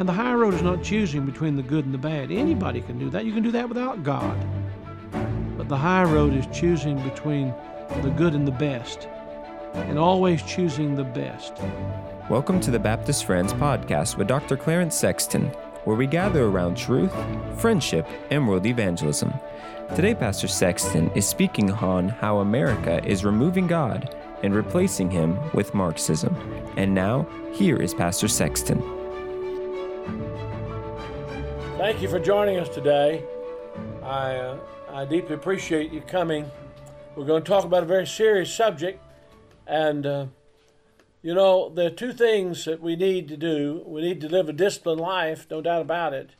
And the high road is not choosing between the good and the bad. Anybody can do that. You can do that without God. But the high road is choosing between the good and the best, and always choosing the best. Welcome to the Baptist Friends podcast with Dr. Clarence Sexton, where we gather around truth, friendship, and world evangelism. Today, Pastor Sexton is speaking on how America is removing God and replacing him with Marxism. And now, here is Pastor Sexton. Thank you for joining us today. I, uh, I deeply appreciate you coming. We're going to talk about a very serious subject, and uh, you know, there are two things that we need to do. We need to live a disciplined life, no doubt about it,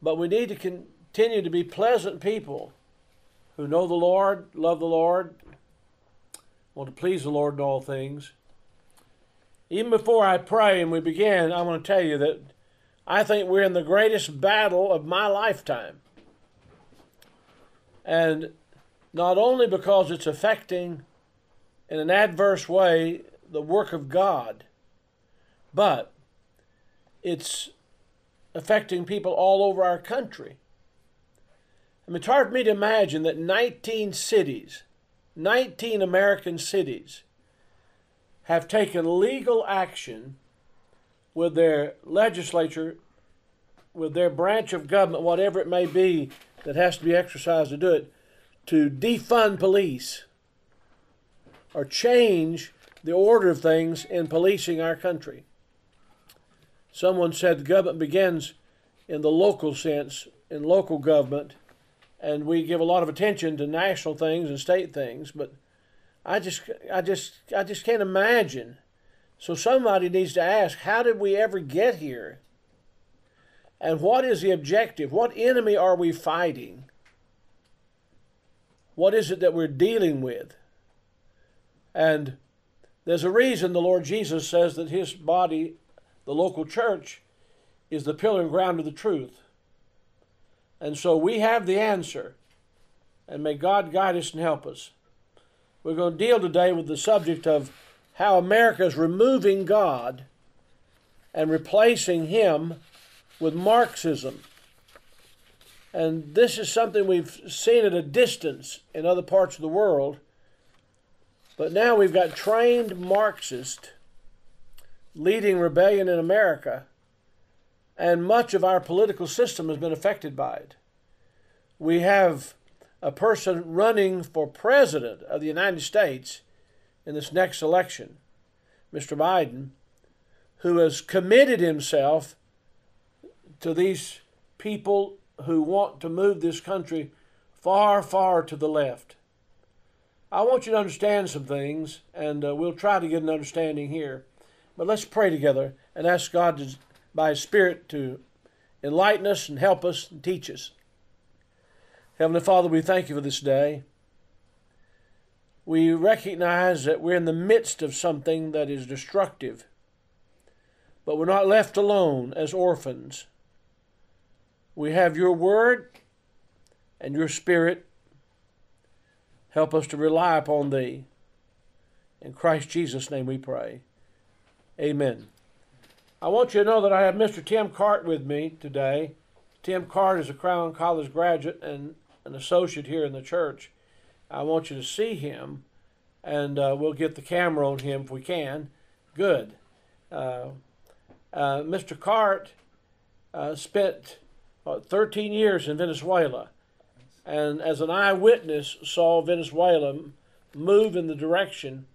but we need to continue to be pleasant people who know the Lord, love the Lord, want to please the Lord in all things. Even before I pray and we begin, I want to tell you that I think we're in the greatest battle of my lifetime. And not only because it's affecting in an adverse way the work of God, but it's affecting people all over our country. I mean, it's hard for me to imagine that 19 cities, 19 American cities, have taken legal action with their legislature, with their branch of government, whatever it may be that has to be exercised to do it, to defund police or change the order of things in policing our country. Someone said the government begins in the local sense, in local government, and we give a lot of attention to national things and state things, but I just I just I just can't imagine. So somebody needs to ask, how did we ever get here? And what is the objective? What enemy are we fighting? What is it that we're dealing with? And there's a reason the Lord Jesus says that his body, the local church, is the pillar and ground of the truth. And so we have the answer. And may God guide us and help us. We're going to deal today with the subject of how America is removing God and replacing Him with Marxism. And this is something we've seen at a distance in other parts of the world. But now we've got trained Marxists leading rebellion in America, and much of our political system has been affected by it. We have a person running for president of the United States in this next election, Mr. Biden, who has committed himself to these people who want to move this country far, far to the left. I want you to understand some things, and uh, we'll try to get an understanding here. But let's pray together and ask God to, by His Spirit to enlighten us and help us and teach us. Heavenly Father, we thank you for this day. We recognize that we're in the midst of something that is destructive, but we're not left alone as orphans. We have your word and your spirit. Help us to rely upon thee. In Christ Jesus' name we pray. Amen. I want you to know that I have Mr. Tim Cart with me today. Tim Cart is a Crown College graduate and an associate here in the church. I want you to see him, and uh, we'll get the camera on him if we can. Good. Uh, uh, Mr. Cart uh, spent 13 years in Venezuela, and as an eyewitness, saw Venezuela move in the direction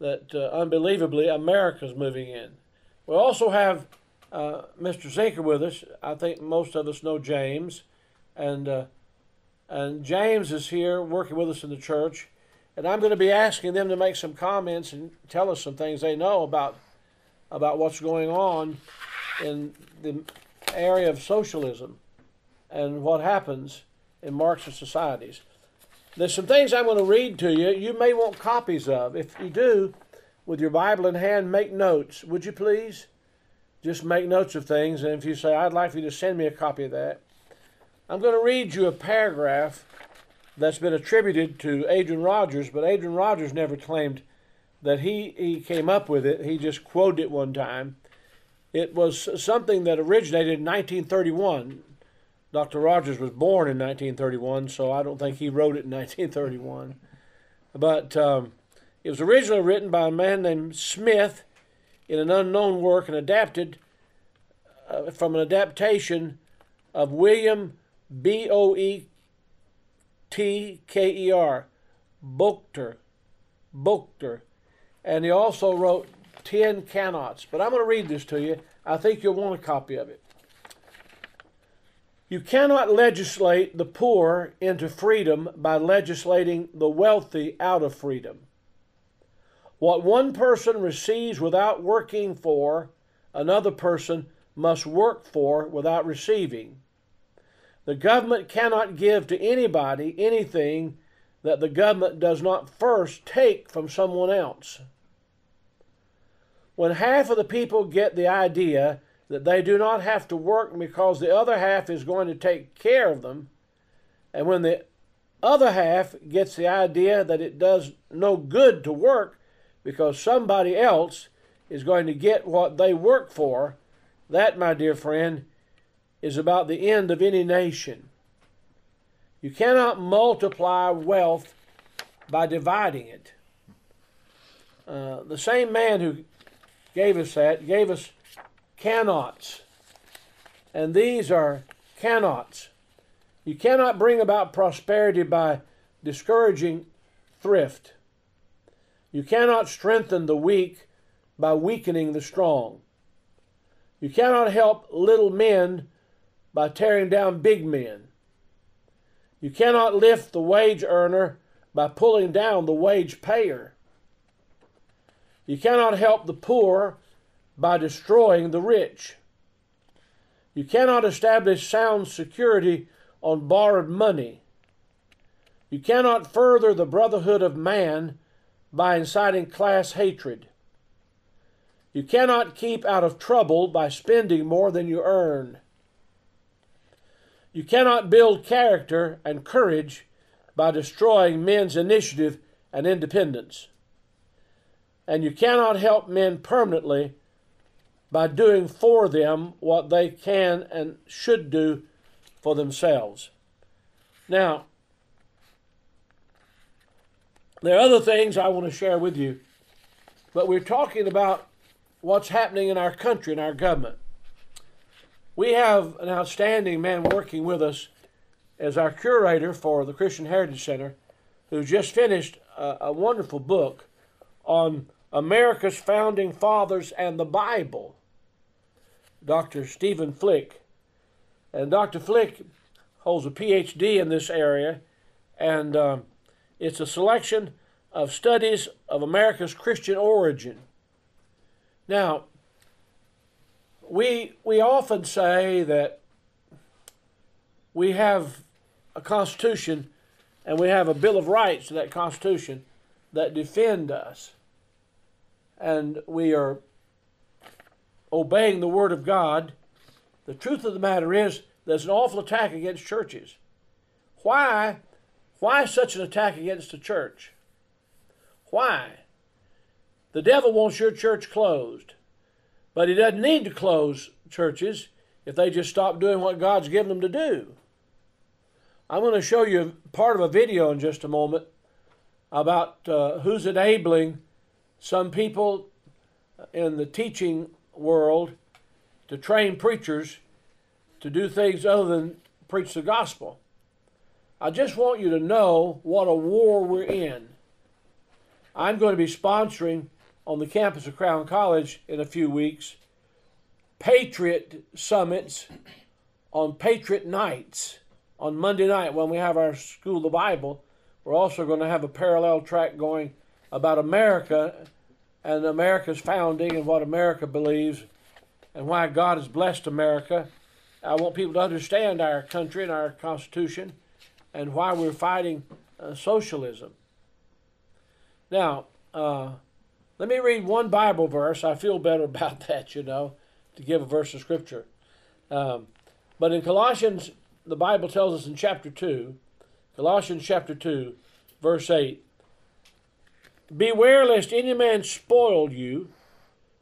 that uh, unbelievably America's moving in. We also have uh, Mr. Zinker with us. I think most of us know James, and and James is here working with us in the church. And I'm going to be asking them to make some comments and tell us some things they know about about what's going on in the area of socialism and what happens in Marxist societies. There's some things I'm going to read to you. You may want copies of. If you do, with your Bible in hand, make notes. Would you please? Just make notes of things. And if you say, I'd like for you to send me a copy of that, I'm going to read you a paragraph that's been attributed to Adrian Rogers, but Adrian Rogers never claimed that he, he came up with it. He just quoted it one time. It was something that originated in 1931. Dr. Rogers was born in 1931, so I don't think he wrote it in 1931. But um, it was originally written by a man named Smith in an unknown work and adapted uh, from an adaptation of William B O E T K E R, Boekter, Boekter, and he also wrote Ten Cannots. But I'm going to read this to you. I think you'll want a copy of it. You cannot legislate the poor into freedom by legislating the wealthy out of freedom. What one person receives without working for, another person must work for without receiving. The government cannot give to anybody anything that the government does not first take from someone else. When half of the people get the idea that they do not have to work because the other half is going to take care of them. And when the other half gets the idea that it does no good to work because somebody else is going to get what they work for, that, my dear friend, is about the end of any nation. You cannot multiply wealth by dividing it. Uh, the same man who gave us that gave us cannots. And these are cannots. You cannot bring about prosperity by discouraging thrift. You cannot strengthen the weak by weakening the strong. You cannot help little men by tearing down big men. You cannot lift the wage earner by pulling down the wage payer. You cannot help the poor by destroying the rich. You cannot establish sound security on borrowed money. You cannot further the brotherhood of man by inciting class hatred. You cannot keep out of trouble by spending more than you earn. You cannot build character and courage by destroying men's initiative and independence. And you cannot help men permanently by doing for them what they can and should do for themselves. Now, there are other things I want to share with you, but we're talking about what's happening in our country and our government. We have an outstanding man working with us as our curator for the Christian Heritage Center who just finished a, a wonderful book on America's founding fathers and the Bible. Dr. Stephen Flick. And Dr. Flick holds a PhD in this area, and uh, it's a selection of studies of America's Christian origin. Now, we, we often say that we have a Constitution and we have a Bill of Rights to that Constitution that defend us. And we are obeying the Word of God, the truth of the matter is there's an awful attack against churches. Why? Why such an attack against the church? Why? The devil wants your church closed, but he doesn't need to close churches if they just stop doing what God's given them to do. I'm going to show you part of a video in just a moment about uh, who's enabling some people in the teaching world to train preachers to do things other than preach the gospel. I just want you to know what a war we're in. I'm going to be sponsoring on the campus of Crown College in a few weeks Patriot summits on Patriot nights on Monday night when we have our School of the Bible. We're also going to have a parallel track going about America and America's founding and what America believes and why God has blessed America. I want people to understand our country and our Constitution and why we're fighting uh, socialism. Now, uh, let me read one Bible verse. I feel better about that, you know, to give a verse of Scripture. Um, but in Colossians, the Bible tells us in chapter 2, Colossians chapter 2, verse 8, Beware lest any man spoil you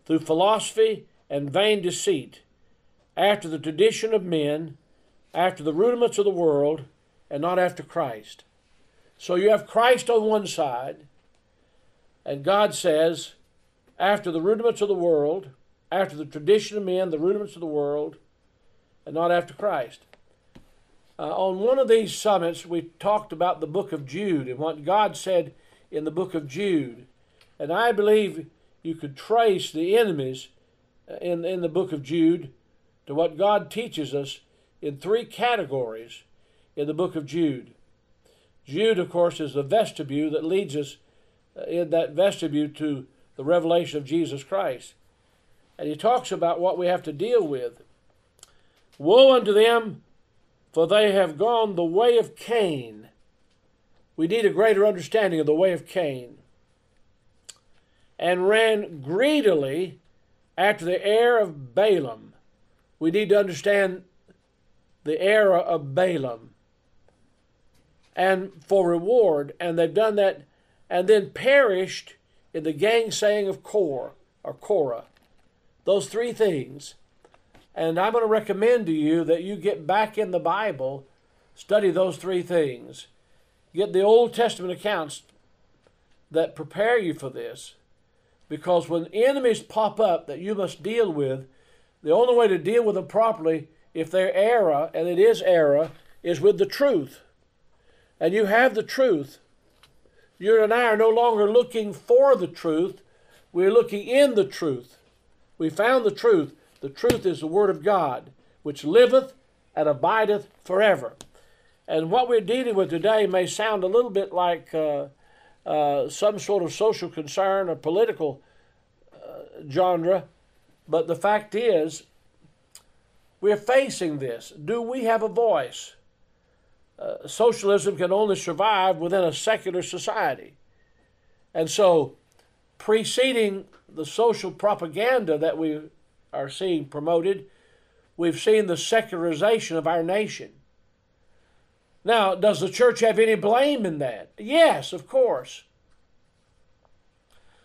through philosophy and vain deceit, after the tradition of men, after the rudiments of the world, and not after Christ. So you have Christ on one side, and God says, after the rudiments of the world, after the tradition of men, the rudiments of the world, and not after Christ. Uh, on one of these summits, we talked about the book of Jude and what God said in the book of Jude. And I believe you could trace the enemies uh, in, in the book of Jude to what God teaches us in three categories in the book of Jude. Jude, of course, is the vestibule that leads us Uh, in that vestibule to the revelation of Jesus Christ. And he talks about what we have to deal with. Woe unto them for they have gone the way of Cain. We need a greater understanding of the way of Cain. And ran greedily after the heir of Balaam. We need to understand the era of Balaam. And for reward, and they've done that, and then perished in the gainsaying of Core or Korah. Those three things and I'm going to recommend to you that you get back in the Bible, study those three things. Get the Old Testament accounts that prepare you for this. Because when enemies pop up that you must deal with, the only way to deal with them properly, if they're error, and it is error, is with the truth. And you have the truth. You and I are no longer looking for the truth, we're looking in the truth. We found the truth. The truth is the Word of God, which liveth and abideth forever. And what we're dealing with today may sound a little bit like uh, uh, some sort of social concern or political uh, genre, but the fact is, we're facing this. Do we have a voice? Uh, socialism can only survive within a secular society. And so, preceding the social propaganda that we are seeing promoted, we've seen the secularization of our nation. Now, does the church have any blame in that? Yes, of course.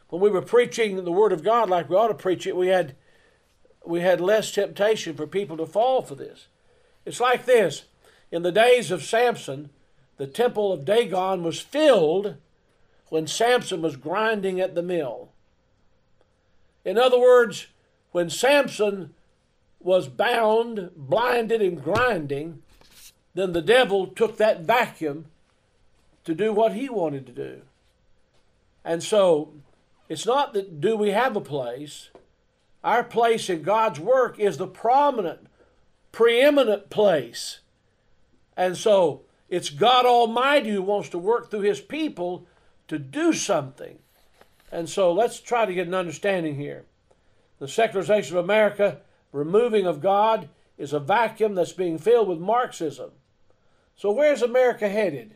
When we were preaching the Word of God like we ought to preach it, we had we had less temptation for people to fall for this. It's like this. In the days of Samson, the temple of Dagon was filled when Samson was grinding at the mill. In other words, when Samson was bound, blinded, and grinding, then the devil took that vacuum to do what he wanted to do. And so it's not that do we have a place. Our place in God's work is the prominent, preeminent place. And so it's God Almighty who wants to work through his people to do something. And so let's try to get an understanding here. The secularization of America, removing of God, is a vacuum that's being filled with Marxism. So, where's America headed?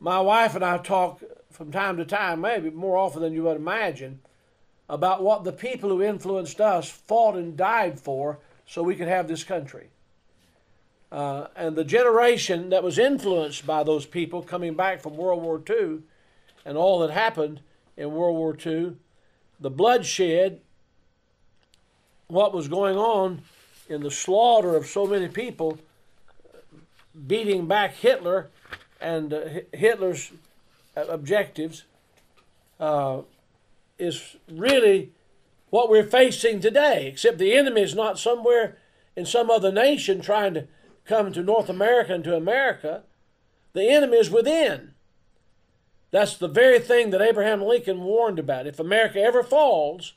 My wife and I talk from time to time, maybe more often than you would imagine, about what the people who influenced us fought and died for so we could have this country. Uh, and the generation that was influenced by those people coming back from World War II and all that happened in World War II the bloodshed, what was going on in the slaughter of so many people, beating back Hitler and uh, Hitler's objectives, uh, is really what we're facing today, except the enemy is not somewhere in some other nation trying to come to North America and to America. The enemy is within. That's the very thing that Abraham Lincoln warned about. If America ever falls,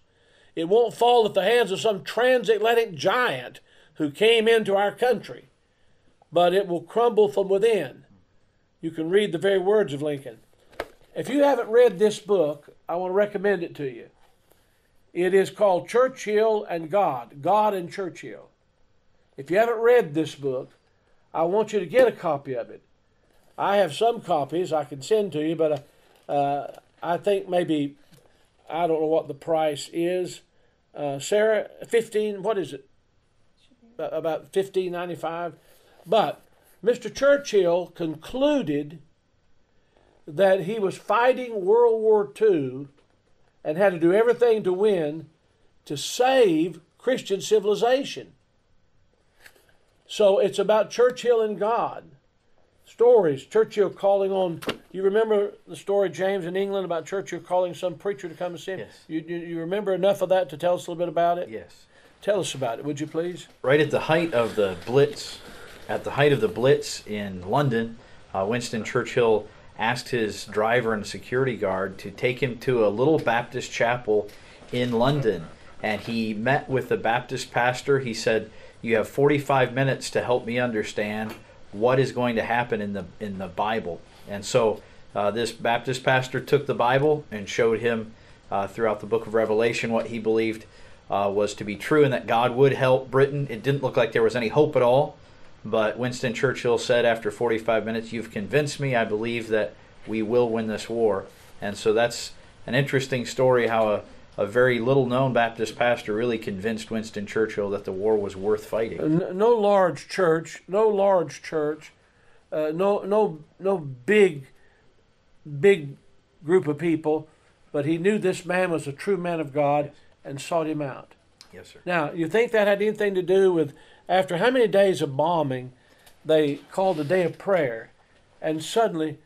it won't fall at the hands of some transatlantic giant who came into our country, but it will crumble from within. You can read the very words of Lincoln. If you haven't read this book, I want to recommend it to you. It is called Churchill and God, God and Churchill. If you haven't read this book, I want you to get a copy of it. I have some copies I can send to you, but uh, uh, I think maybe I don't know what the price is. Uh, Sarah, fifteen. What is it? About fifteen ninety five. But Mr. Churchill concluded that he was fighting World War II and had to do everything to win to save Christian civilization. So it's about Churchill and God. Stories. Churchill calling on. You remember the story, James, in England about Churchill calling some preacher to come and see him? Yes. You, you, you remember enough of that to tell us a little bit about it? Yes. Tell us about it, would you please? Right at the height of the Blitz, at the height of the Blitz in London, uh, Winston Churchill asked his driver and security guard to take him to a little Baptist chapel in London. And he met with the Baptist pastor. He said, "You have 45 minutes to help me understand what is going to happen in the in the Bible." And so uh, this Baptist pastor took the Bible and showed him uh, throughout the book of Revelation what he believed uh, was to be true and that God would help Britain. It didn't look like there was any hope at all. But Winston Churchill said after 45 minutes, You've convinced me. I believe that we will win this war. And so that's an interesting story how a, a very little known Baptist pastor really convinced Winston Churchill that the war was worth fighting. No large church, no large church, uh, no no no big big group of people, but he knew this man was a true man of God and sought him out. Yes, sir. Now, you think that had anything to do with after how many days of bombing, they called a day of prayer, and suddenly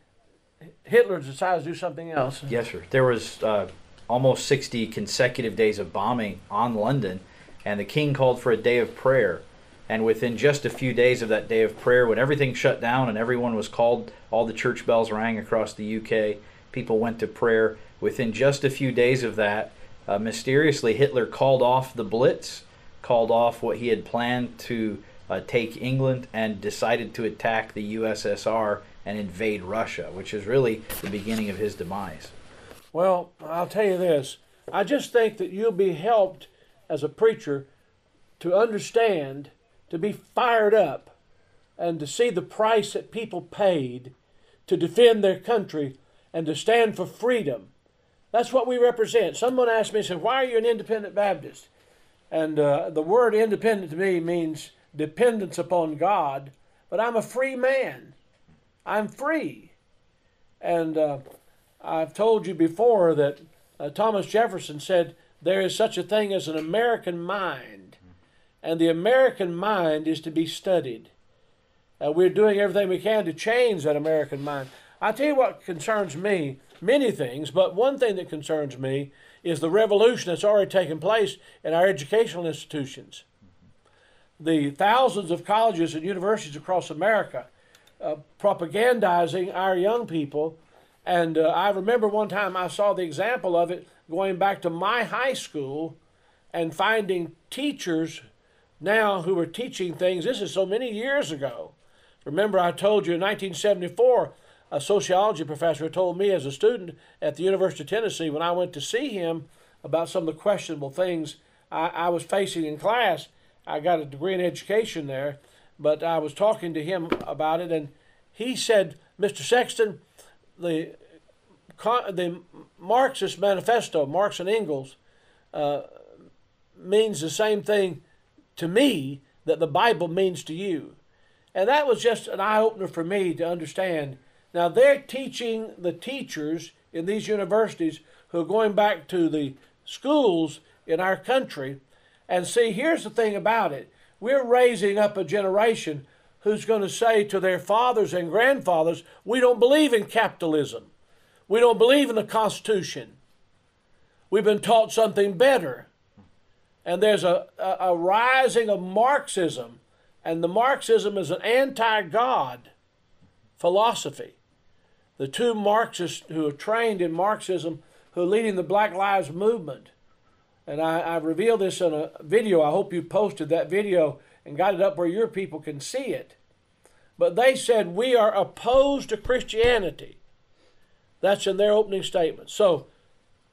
Hitler decides to do something else. Yes, sir. There was uh, almost 60 consecutive days of bombing on London, and the king called for a day of prayer. And within just a few days of that day of prayer, when everything shut down and everyone was called, all the church bells rang across the UK, people went to prayer. Within just a few days of that, uh, mysteriously, Hitler called off the Blitz, called off what he had planned to uh, take England, and decided to attack the USSR and invade Russia, which is really the beginning of his demise. Well, I'll tell you this. I just think that you'll be helped as a preacher to understand, to be fired up, and to see the price that people paid to defend their country and to stand for freedom. That's what we represent. Someone asked me, said, Why are you an independent Baptist? And uh, the word independent to me means dependence upon God, but I'm a free man. I'm free. And uh, I've told you before that uh, Thomas Jefferson said there is such a thing as an American mind, and the American mind is to be studied. Uh, we're doing everything we can to change that American mind. I tell you what concerns me many things, but one thing that concerns me is the revolution that's already taken place in our educational institutions. The thousands of colleges and universities across America uh, propagandizing our young people. And uh, I remember one time I saw the example of it going back to my high school and finding teachers now who were teaching things. This is so many years ago. Remember, I told you in 1974, a sociology professor told me as a student at the University of Tennessee when I went to see him about some of the questionable things I, I was facing in class. I got a degree in education there, but I was talking to him about it, and he said, Mr. Sexton, the, the Marxist manifesto, Marx and Engels, uh, means the same thing to me that the Bible means to you. And that was just an eye opener for me to understand. Now, they're teaching the teachers in these universities who are going back to the schools in our country. And see, here's the thing about it we're raising up a generation who's going to say to their fathers and grandfathers, We don't believe in capitalism. We don't believe in the Constitution. We've been taught something better. And there's a, a, a rising of Marxism, and the Marxism is an anti God philosophy. The two Marxists who are trained in Marxism who are leading the Black Lives Movement. And I, I revealed this in a video. I hope you posted that video and got it up where your people can see it. But they said, We are opposed to Christianity. That's in their opening statement. So,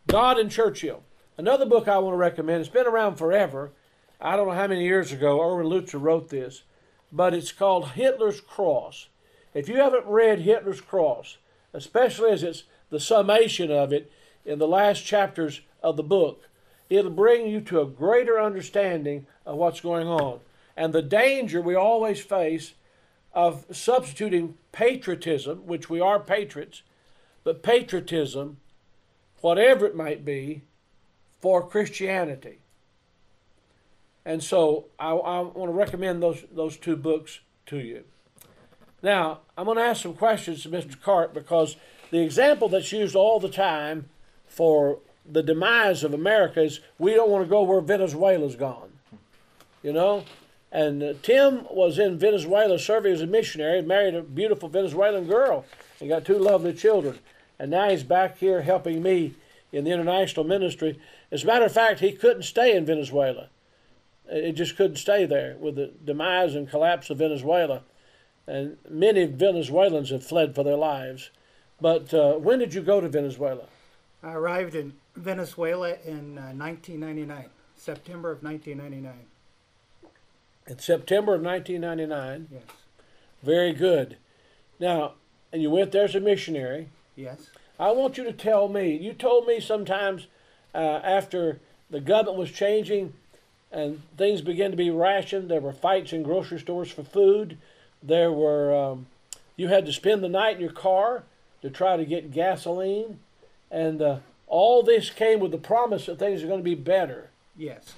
God and Churchill. Another book I want to recommend, it's been around forever. I don't know how many years ago Erwin Lutzer wrote this, but it's called Hitler's Cross. If you haven't read Hitler's Cross, especially as it's the summation of it in the last chapters of the book, it'll bring you to a greater understanding of what's going on and the danger we always face of substituting patriotism, which we are patriots, but patriotism, whatever it might be, for Christianity. And so I, I want to recommend those those two books to you. Now I'm going to ask some questions to Mr. Cart because the example that's used all the time for the demise of America is we don't want to go where Venezuela's gone. You know, and uh, Tim was in Venezuela serving as a missionary, married a beautiful Venezuelan girl, and got two lovely children. And now he's back here helping me in the international ministry. As a matter of fact, he couldn't stay in Venezuela. It just couldn't stay there with the demise and collapse of Venezuela. And many Venezuelans have fled for their lives. But uh, when did you go to Venezuela? I arrived in Venezuela in uh, 1999, September of 1999. In September of 1999. Yes. Very good. Now, and you went there as a missionary. Yes. I want you to tell me. You told me sometimes uh, after the government was changing and things began to be rationed, there were fights in grocery stores for food. There were um, you had to spend the night in your car to try to get gasoline, and uh, all this came with the promise that things are going to be better. Yes.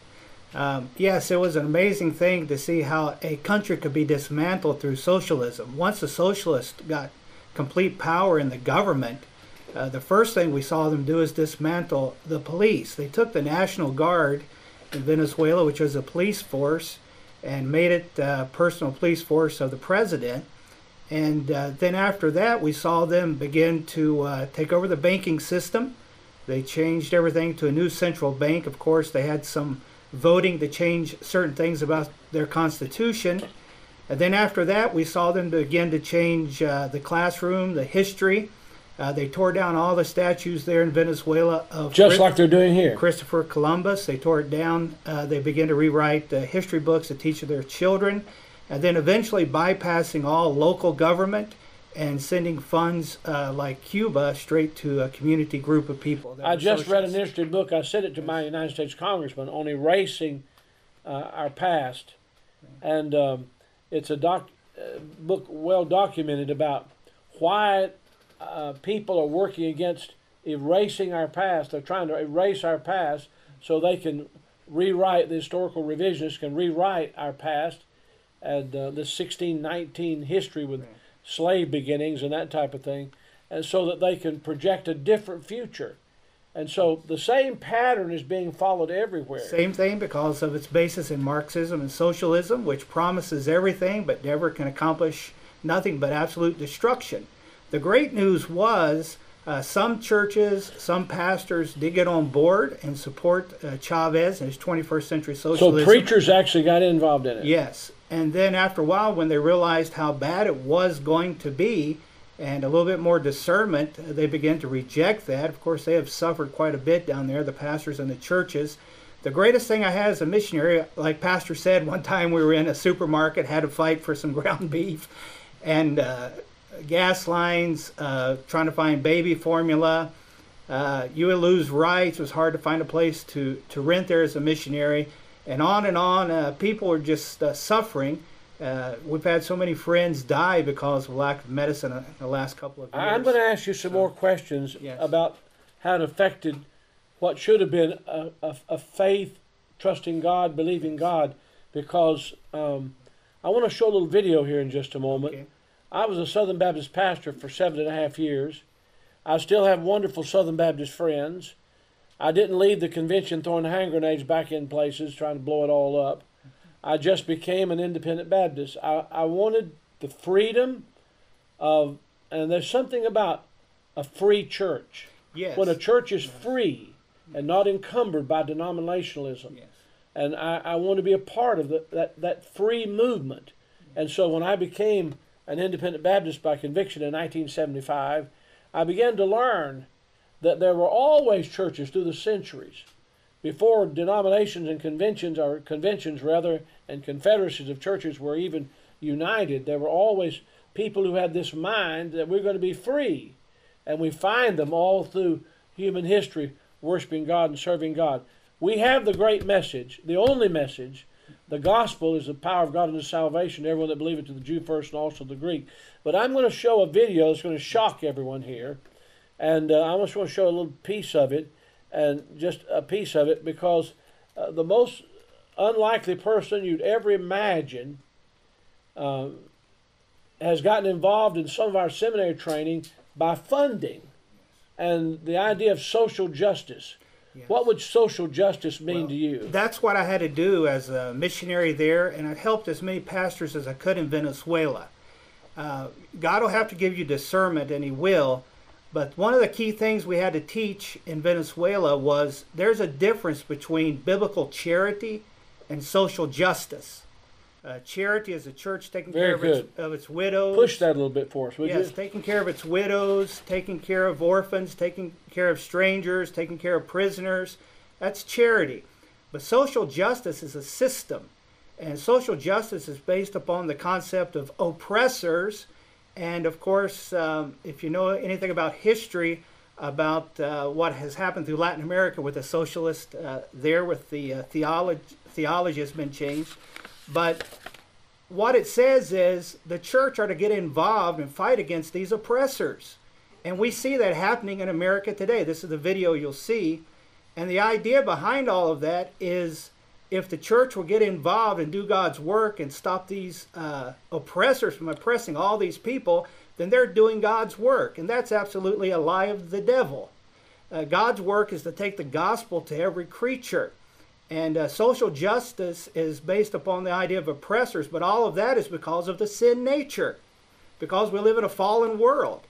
Um, yes, it was an amazing thing to see how a country could be dismantled through socialism. Once the socialists got complete power in the government, uh, the first thing we saw them do is dismantle the police. They took the National Guard in Venezuela, which was a police force, and made it a personal police force of the president. And uh, then after that, we saw them begin to uh, take over the banking system. They changed everything to a new central bank. Of course, they had some voting to change certain things about their constitution. And then after that, we saw them begin to change uh, the classroom, the history. Uh, they tore down all the statues there in Venezuela of Just like they're doing here. Christopher Columbus. They tore it down. Uh, they began to rewrite the history books to teach their children, and then eventually bypassing all local government and sending funds uh, like Cuba straight to a community group of people. I just read an interesting book. I sent it to my United States congressman on erasing uh, our past, and um, it's a doc uh, book well documented about why uh, people are working against erasing our past. They're trying to erase our past so they can rewrite the historical revisionists can rewrite our past and uh, the 1619 history with slave beginnings and that type of thing, and so that they can project a different future. And so the same pattern is being followed everywhere. Same thing because of its basis in Marxism and socialism, which promises everything but never can accomplish nothing but absolute destruction. The great news was uh, some churches, some pastors did get on board and support uh, Chavez and his 21st century social. So preachers actually got involved in it. Yes. And then after a while, when they realized how bad it was going to be and a little bit more discernment, they began to reject that. Of course, they have suffered quite a bit down there, the pastors and the churches. The greatest thing I had as a missionary, like Pastor said, one time we were in a supermarket, had to fight for some ground beef and uh, gas lines, uh, trying to find baby formula. Uh, you would lose rights. It was hard to find a place to, to rent there as a missionary and on and on. Uh, people are just uh, suffering. Uh, we've had so many friends die because of lack of medicine in the last couple of years. I'm going to ask you some more questions Yes. about how it affected what should have been a, a, a faith, trusting God, believing God, because um, I want to show a little video here in just a moment. Okay. I was a Southern Baptist pastor for seven and a half years. I still have wonderful Southern Baptist friends. I didn't leave the convention throwing hand grenades back in places, trying to blow it all up. I just became an independent Baptist. I, I wanted the freedom of, and there's something about a free church. Yes. When a church is free and not encumbered by denominationalism. yes. And I, I want to be a part of the, that, that free movement. And so when I became an independent Baptist by conviction in 1975, I began to learn that there were always churches through the centuries before denominations and conventions or conventions rather and confederacies of churches were even united. There were always people who had this mind that we're going to be free and we find them all through human history worshiping god and serving god. We have the great message the only message the gospel is the power of god unto salvation to everyone that believeth to the jew first and also the greek but i'm going to show a video that's going to shock everyone here and uh, I just want to show a little piece of it, and just a piece of it because uh, the most unlikely person you'd ever imagine uh, has gotten involved in some of our seminary training by funding and the idea of social justice. Yes. What would social justice mean Well, to you? That's what I had to do as a missionary there, and I helped as many pastors as I could in Venezuela. Uh, God will have to give you discernment, and He will. But one of the key things we had to teach in Venezuela was there's a difference between biblical charity and social justice. Uh, charity is a church taking Very care of its, of its widows. Push that a little bit for us, would Yes, you? taking care of its widows, taking care of orphans, taking care of strangers, taking care of prisoners. That's charity. But social justice is a system. And social justice is based upon the concept of oppressors. And of course, um, if you know anything about history, about uh, what has happened through Latin America with the socialist uh, there, with the uh, theology, theology has been changed. But what it says is the church are to get involved and fight against these oppressors. And we see that happening in America today. This is the video you'll see. And the idea behind all of that is if the church will get involved and do God's work and stop these uh, oppressors from oppressing all these people, then they're doing God's work. And that's absolutely a lie of the devil. Uh, God's work is to take the gospel to every creature. And uh, social justice is based upon the idea of oppressors, but all of that is because of the sin nature, because we live in a fallen world.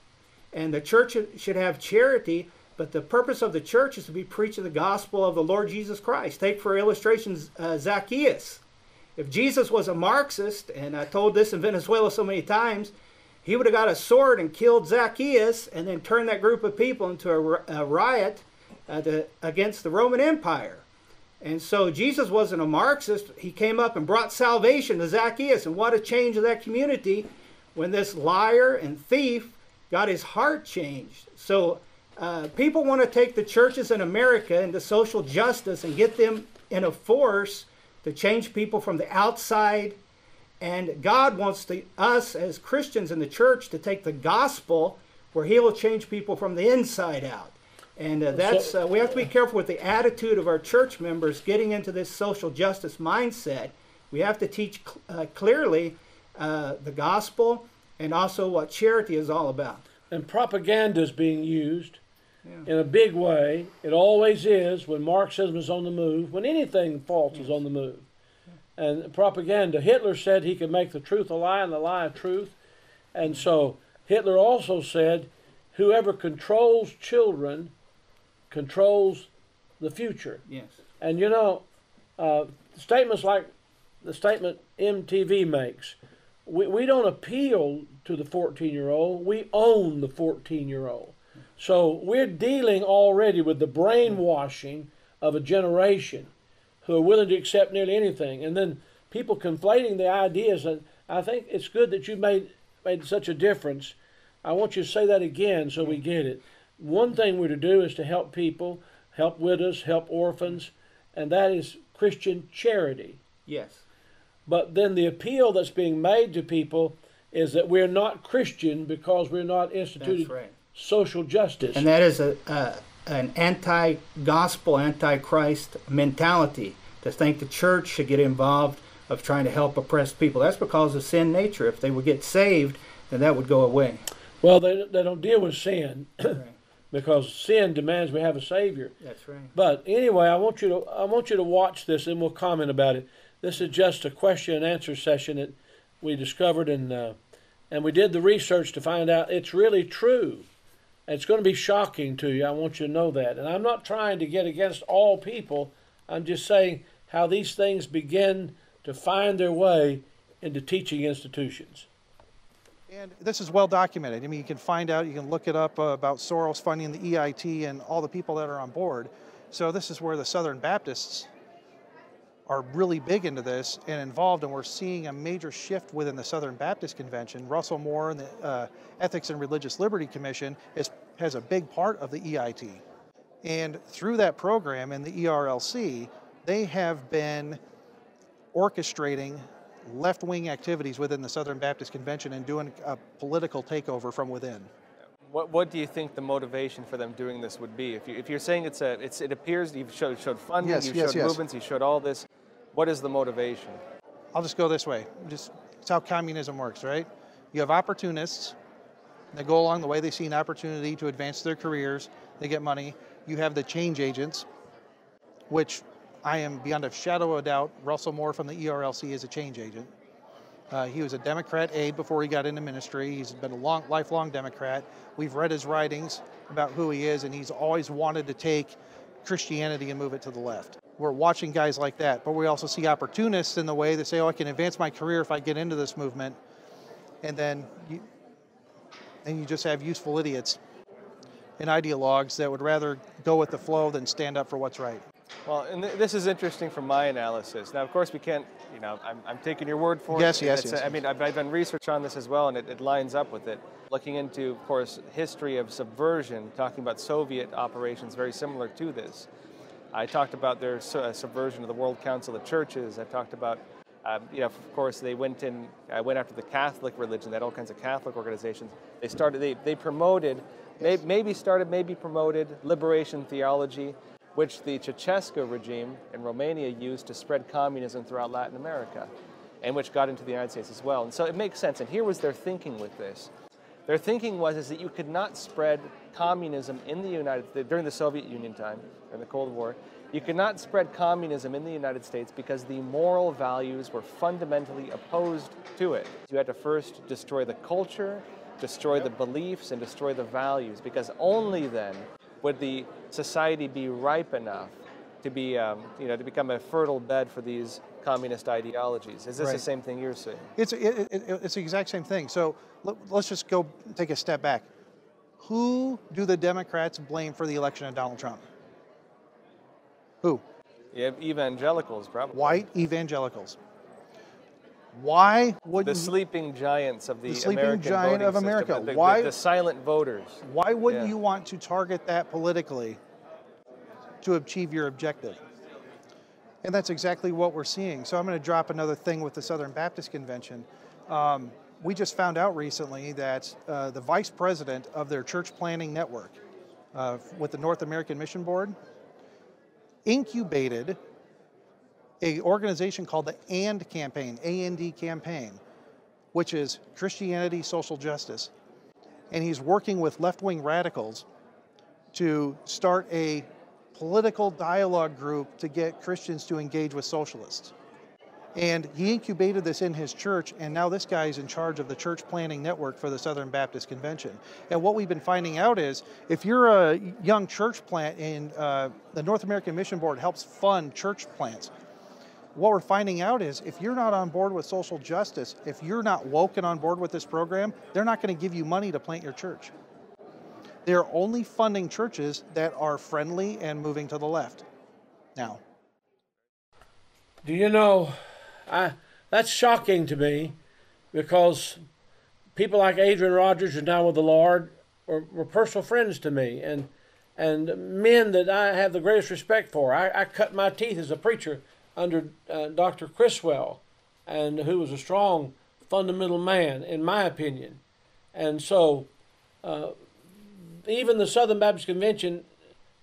And the church should have charity, but the purpose of the church is to be preaching the gospel of the Lord Jesus Christ. Take for illustrations uh, Zacchaeus. If Jesus was a Marxist, and I told this in Venezuela so many times, he would have got a sword and killed Zacchaeus and then turned that group of people into a, a riot uh, to, against the Roman Empire. And so Jesus wasn't a Marxist. He came up and brought salvation to Zacchaeus. And what a change of that community when this liar and thief got his heart changed. So uh, people want to take the churches in America into social justice and get them in a force to change people from the outside. And God wants us as Christians in the church to take the gospel where He will change people from the inside out. And uh, that's uh, we have to be careful with the attitude of our church members getting into this social justice mindset. We have to teach cl- uh, clearly uh, the gospel and also what charity is all about. And propaganda is being used in a big way. It always is when Marxism is on the move, when anything false is on the move. And propaganda, Hitler said he could make the truth a lie and the lie a truth. And so Hitler also said, whoever controls children controls the future. Yes. And you know, uh, statements like the statement MTV makes, we, we don't appeal to the 14 year old, we own the 14 year old. So we're dealing already with the brainwashing of a generation who are willing to accept nearly anything. And then people conflating the ideas. And I think it's good that you made, made such a difference. I want you to say that again so we get it. One thing we're to do is to help people, help widows, help orphans, and that is Christian charity. Yes. But then the appeal that's being made to people is that we're not Christian because we're not instituted right. social justice. And that is a, an anti-gospel, anti-Christ mentality to think the church should get involved of trying to help oppressed people. That's because of sin nature. If they would get saved, then that would go away. well, they, they don't deal with sin Right. Because sin demands we have a savior. That's right. But anyway, I want you to I want you to watch this and we'll comment about it. This is just a question and answer session that we discovered and uh, and we did the research to find out it's really true. It's going to be shocking to you. I want you to know that. And I'm not trying to get against all people. I'm just saying how these things begin to find their way into teaching institutions. And this is well documented. I mean, you can find out, you can look it up uh, about Soros funding the EIT and all the people that are on board. So this is where the Southern Baptists are really big into this and involved, and we're seeing a major shift within the Southern Baptist Convention. Russell Moore and the uh, Ethics and Religious Liberty Commission is, has a big part of the EIT. And through that program and the ERLC, they have been orchestrating left wing activities within the Southern Baptist Convention and doing a political takeover from within. What, what do you think the motivation for them doing this would be? If, you, if you're saying it's a, it's, it appears you've showed, showed funding, Yes, you've yes, showed yes. movements, you showed all this. What is the motivation? I'll just go this way. Just it's how communism works, right? You have opportunists. They go along the way. They see an opportunity to advance their careers. They get money. You have the change agents, which I am beyond a shadow of a doubt. Russell Moore from the ERLC is a change agent. Uh, he was a Democrat aide before he got into ministry. He's been a long, lifelong Democrat. We've read his writings about who he is, and he's always wanted to take Christianity and move it to the left. We're watching guys like that, but we also see opportunists in the way that say, "Oh, I can advance my career if I get into this movement," and then you, and you just have useful idiots and ideologues that would rather go with the flow than stand up for what's right. Well, and th- this is interesting from my analysis. Now, of course, we can't, you know, I'm, I'm taking your word for Yes, it. yes, It's- yes, I mean, I've, I've done research on this as well, and it, it lines up with it. Looking into, of course, history of subversion, talking about Soviet operations very similar to this. I talked about their su- uh, subversion of the World Council of Churches. I talked about, um, you know, of course, they went in, uh, went after the Catholic religion. They had all kinds of Catholic organizations. They started, they, they promoted, may, maybe started, maybe promoted liberation theology, which the Ceausescu regime in Romania used to spread communism throughout Latin America, and which got into the United States as well. And so it makes sense. And here was their thinking with this. Their thinking was is that you could not spread communism in the United States during the Soviet Union time, during the Cold War. You could not spread communism in the United States because the moral values were fundamentally opposed to it. You had to first destroy the culture, destroy the beliefs, and destroy the values, because only then would the society be ripe enough to be, um, you know, to become a fertile bed for these communist ideologies. Is this the same thing you're saying? It's it, it, it's the exact same thing. So let, let's just go take a step back. Who do the Democrats blame for the election of Donald Trump? Who? You have evangelicals, probably. White evangelicals. Why would The sleeping giants of the, The sleeping American giant of America. the- the- Why- the silent voters? why wouldn't Yeah. you want to target that politically to achieve your objective? And that's exactly what we're seeing. So I'm going to drop another thing with the Southern Baptist Convention. Um, we just found out recently that uh, the vice president of their church planting network uh, with the North American Mission Board incubated a organization called the AND campaign, AND campaign, which is Christianity, social justice. And he's working with left-wing radicals to start a political dialogue group to get Christians to engage with socialists. And he incubated this in his church, and now this guy is in charge of the church planting network for the Southern Baptist Convention. And what we've been finding out is if you're a young church plant and uh, the North American Mission Board helps fund church plants, what we're finding out is if you're not on board with social justice, if you're not woke and on board with this program, they're not going to give you money to plant your church. They're only funding churches that are friendly and moving to the left. Now, Do you know, I that's shocking to me because people like Adrian Rogers are now with the Lord were, were personal friends to me and and men that I have the greatest respect for. I, I cut my teeth as a preacher under uh, Dr. Criswell, and who was a strong fundamental man in my opinion, and so uh, even the Southern Baptist Convention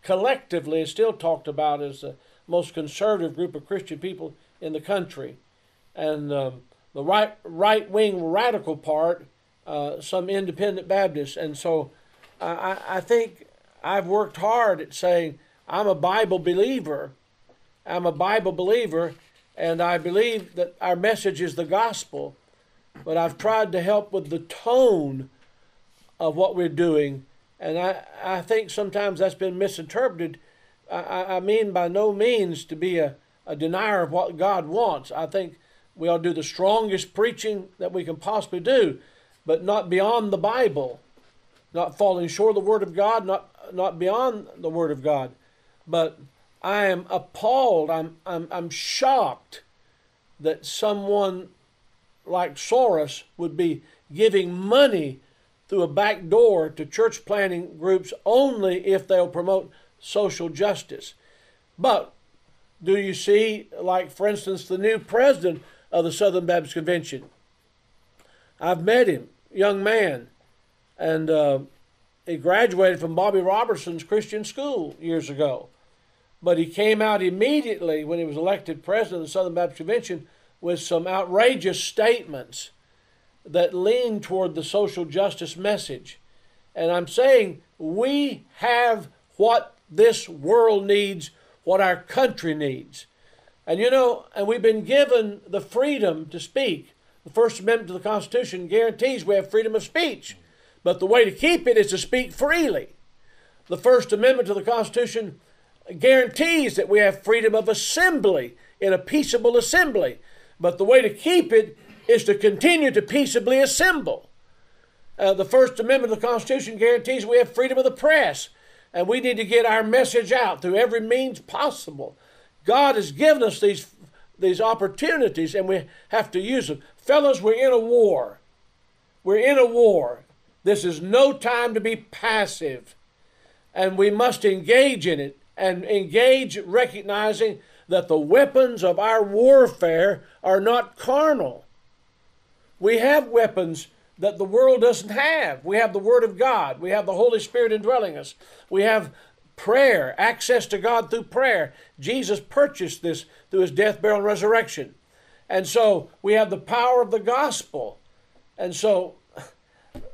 collectively is still talked about as the most conservative group of Christian people in the country, and um, the right right wing radical part, uh, some independent Baptists, and so I, I I think I've worked hard at saying I'm a Bible believer. I'm a Bible believer, and I believe that our message is the gospel, but I've tried to help with the tone of what we're doing. And I, I think sometimes that's been misinterpreted. I- I, mean by no means to be a, a denier of what God wants. I think we ought to do the strongest preaching that we can possibly do, but not beyond the Bible, not falling short of the Word of God, not not beyond the Word of God. But I am appalled. I'm I'm I'm shocked that someone like Soros would be giving money through a back door to church planting groups only if they'll promote social justice. But do you see, like, for instance, the new president of the Southern Baptist Convention? I've met him, young man, and uh, he graduated from Bobby Robertson's Christian school years ago. But he came out immediately when he was elected president of the Southern Baptist Convention with some outrageous statements that lean toward the social justice message. And I'm saying we have what this world needs, what our country needs. And you know, and we've been given the freedom to speak. The First Amendment to the Constitution guarantees we have freedom of speech. But the way to keep it is to speak freely. The First Amendment to the Constitution guarantees that we have freedom of assembly in a peaceable assembly. But the way to keep it is to continue to peaceably assemble. Uh, the First Amendment of the Constitution guarantees we have freedom of the press, and we need to get our message out through every means possible. God has given us these, these opportunities, and we have to use them. Fellows, we're in a war. We're in a war. This is no time to be passive, and we must engage in it and engage recognizing that the weapons of our warfare are not carnal. We have weapons that the world doesn't have. We have the Word of God. We have the Holy Spirit indwelling us. We have prayer, access to God through prayer. Jesus purchased this through his death, burial, and resurrection. And so we have the power of the gospel. And so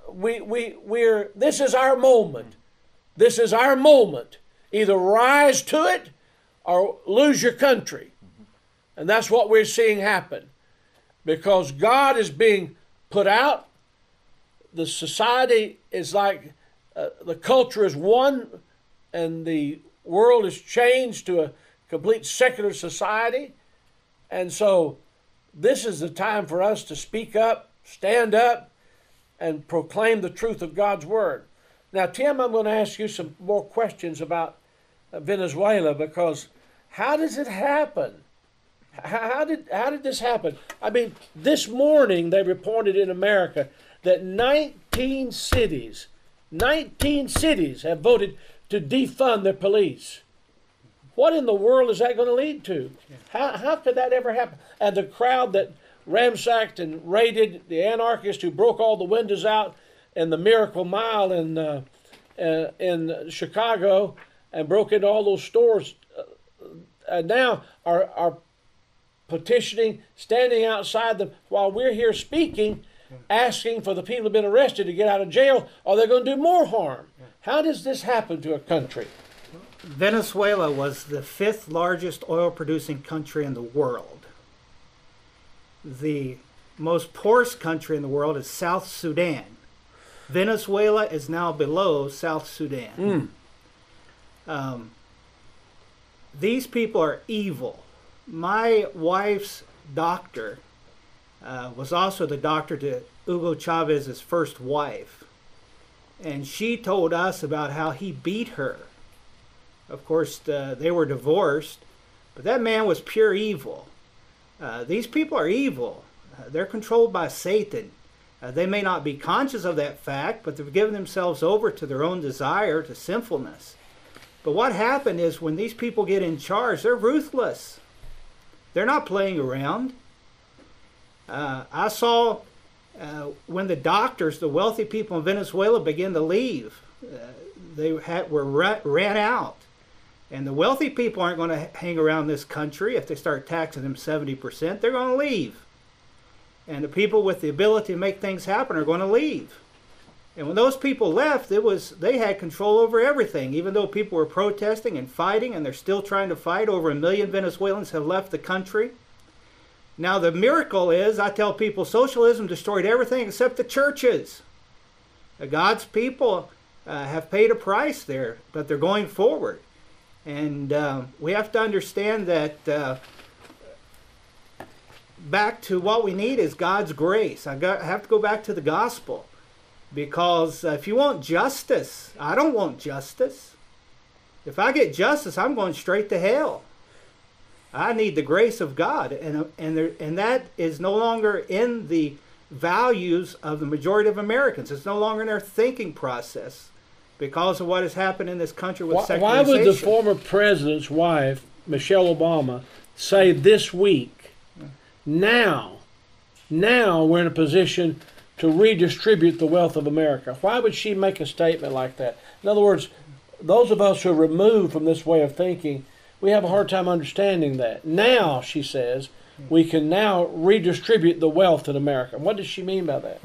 we, we, we're, this is our moment. This is our moment. Either rise to it or lose your country. And that's what we're seeing happen. Because God is being put out, the society is like uh, the culture is one, and the world is changed to a complete secular society. And so, this is the time for us to speak up, stand up, and proclaim the truth of God's Word. Now, Tim, I'm going to ask you some more questions about Venezuela because how does it happen? How did, how did this happen? I mean, this morning they reported in America that 19 cities, 19 cities have voted to defund their police. What in the world is that going to lead to? How, how could that ever happen? And the crowd that ransacked and raided the anarchists who broke all the windows out in the Miracle Mile in, uh, uh, in Chicago and broke into all those stores uh, now are, are petitioning, standing outside them while we're here speaking, asking for the people who've been arrested to get out of jail, or they're going to do more harm. How does this happen to a country? Venezuela was the fifth largest oil producing country in the world. The most poorest country in the world is South Sudan. Venezuela is now below South Sudan. Mm. Um, these people are evil. My wife's doctor uh, was also the doctor to Hugo Chavez's first wife. And she told us about how he beat her. Of course, uh, they were divorced, but that man was pure evil. Uh, these people are evil. Uh, they're controlled by Satan. Uh, they may not be conscious of that fact, but they've given themselves over to their own desire, to sinfulness. But what happened is when these people get in charge, they're ruthless. They're not playing around. Uh, I saw uh, when the doctors, the wealthy people in Venezuela, began to leave. Uh, they had, were ra- ran out. And the wealthy people aren't going to hang around this country if they start taxing them 70%. They're going to leave. And the people with the ability to make things happen are going to leave. And when those people left, it was they had control over everything. Even though people were protesting and fighting, and they're still trying to fight. Over a million Venezuelans have left the country. Now the miracle is, I tell people, socialism destroyed everything except the churches. God's people uh, have paid a price there, but they're going forward, and uh, we have to understand that. Uh, back to what we need is God's grace. I, got, I have to go back to the gospel because if you want justice, I don't want justice. If I get justice, I'm going straight to hell. I need the grace of God, and and there, and that is no longer in the values of the majority of Americans. It's no longer in their thinking process because of what has happened in this country with why, secularization. Why would the former president's wife, Michelle Obama, say this week, now, now we're in a position to redistribute the wealth of America. Why would she make a statement like that? In other words, those of us who are removed from this way of thinking, we have a hard time understanding that. Now, she says, we can now redistribute the wealth in America. What does she mean by that?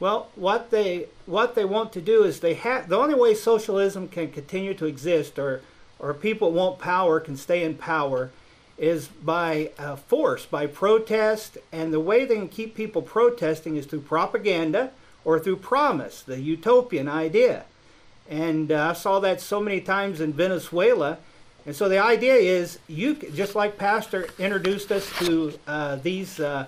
Well, what they what they want to do is they have the only way socialism can continue to exist, or or people want power can stay in power, is by uh, force, by protest, and the way they can keep people protesting is through propaganda or through promise, the utopian idea. And uh, I saw that so many times in Venezuela. And so the idea is you just like Pastor introduced us to uh, these uh,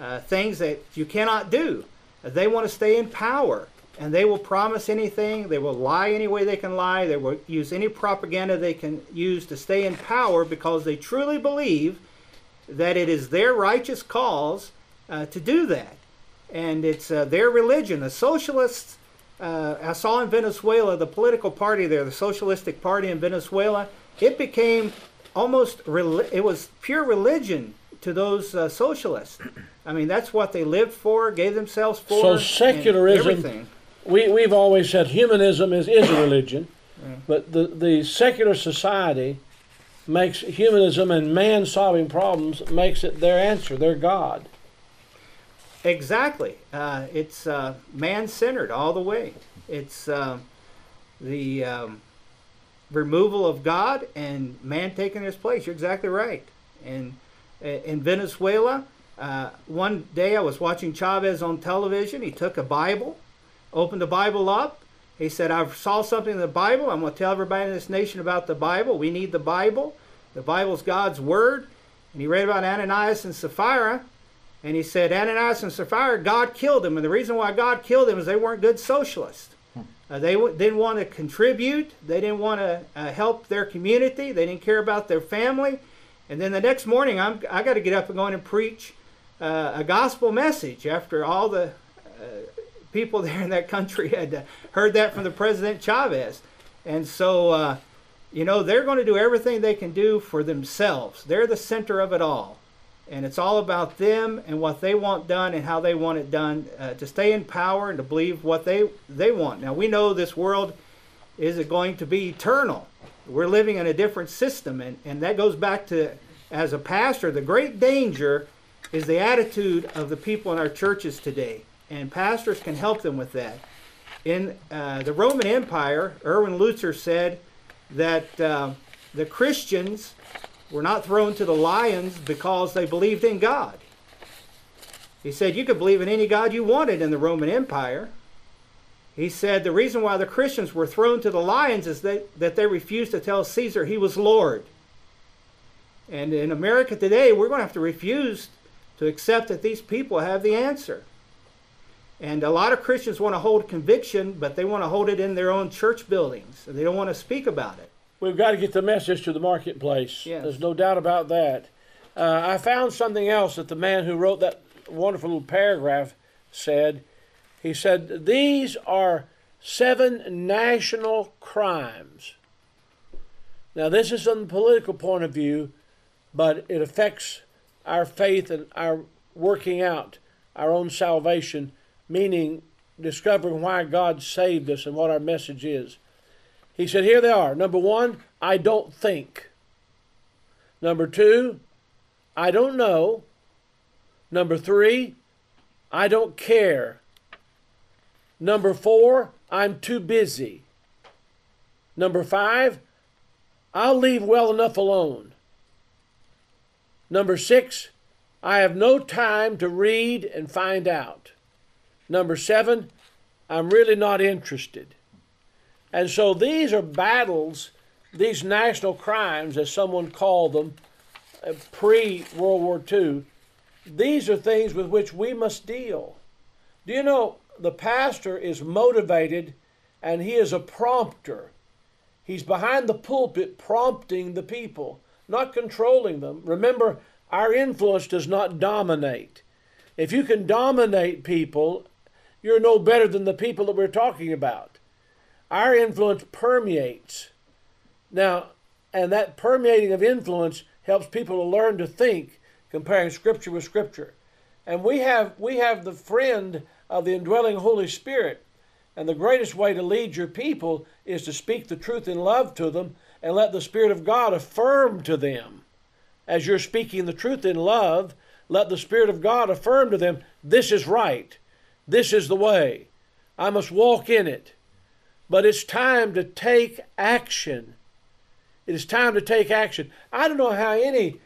uh, things that you cannot do. They want to stay in power, and they will promise anything. They will lie any way they can lie. They will use any propaganda they can use to stay in power because they truly believe that it is their righteous cause uh, to do that, and it's uh, their religion. The socialists. Uh, I saw in Venezuela the political party there, the Socialistic Party in Venezuela. It became almost it was pure religion to those uh, socialists. I mean, that's what they lived for, gave themselves for. So secularism- everything. We, we've always said humanism is, is a religion, but the, the secular society makes humanism and man solving problems makes it their answer, their God. Exactly. Uh, it's uh, man-centered all the way. It's um the um, removal of God and man taking his place. You're exactly right. And uh, in Venezuela, uh, one day I was watching Chavez on television. He took a Bible, opened the Bible up. He said, I saw something in the Bible. I'm going to tell everybody in this nation about the Bible. We need the Bible. The Bible's God's Word. And he read about Ananias and Sapphira. And he said, Ananias and Sapphira, God killed them. And the reason why God killed them is they weren't good socialists. Uh, they w- didn't want to contribute. They didn't want to uh, help their community. They didn't care about their family. And then the next morning, I'm, I got to get up and go in and preach uh, a gospel message after all the uh, people there in that country had uh, heard that from the President Chavez. And so, uh, you know, they're going to do everything they can do for themselves. They're the center of it all. And it's all about them and what they want done and how they want it done uh, to stay in power and to believe what they, they want. Now, we know this world is going to be eternal. We're living in a different system. And, and that goes back to, as a pastor, the great danger is the attitude of the people in our churches today. And pastors can help them with that. In uh, the Roman Empire, Erwin Lutzer said that uh, the Christians were not thrown to the lions because they believed in God. He said you could believe in any God you wanted in the Roman Empire. He said the reason why the Christians were thrown to the lions is that, that they refused to tell Caesar he was Lord. And in America today, we're going to have to refuse to accept that these people have the answer. And a lot of Christians want to hold conviction, but they want to hold it in their own church buildings. They don't want to speak about it. We've got to get the message to the marketplace. Yes. There's no doubt about that. Uh, I found something else that the man who wrote that wonderful little paragraph said. He said, These are seven national crimes. Now, this is from the political point of view, but it affects our faith and our working out our own salvation, meaning discovering why God saved us and what our message is. He said, Here they are. Number one, I don't think. Number two, I don't know. Number three, I don't care. Number four, I'm too busy. Number five, I'll leave well enough alone. Number six, I have no time to read and find out. Number seven, I'm really not interested. And so these are battles, these national crimes, as someone called them uh, pre World War II. These are things with which we must deal. Do you know the pastor is motivated and he is a prompter? He's behind the pulpit prompting the people, not controlling them. Remember, our influence does not dominate. If you can dominate people, you're no better than the people that we're talking about our influence permeates. Now, and that permeating of influence helps people to learn to think, comparing Scripture with Scripture. And we have we have the friend of the indwelling Holy Spirit. And the greatest way to lead your people is to speak the truth in love to them and let the Spirit of God affirm to them. As you're speaking the truth in love, let the Spirit of God affirm to them this is right, this is the way. I must walk in it. But it's time to take action. It is time to take action. I don't know how any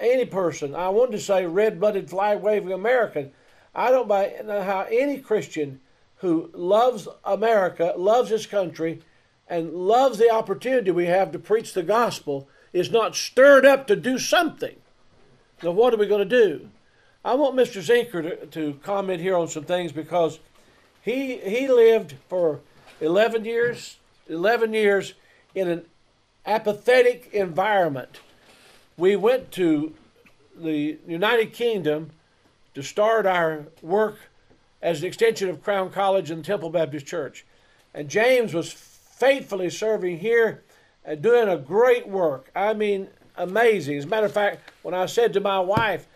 any person, I wanted to say red blooded flag waving American, I don't know how any Christian who loves America, loves his country, and loves the opportunity we have to preach the gospel is not stirred up to do something. Now, what are we going to do? I want Mr. Zinker to, to comment here on some things because he he lived for 11 years 11 years in an apathetic environment. We went to the United Kingdom to start our work as an extension of Crown College and Temple Baptist Church. And James was faithfully serving here and doing a great work. I mean, amazing. As a matter of fact, when I said to my wife,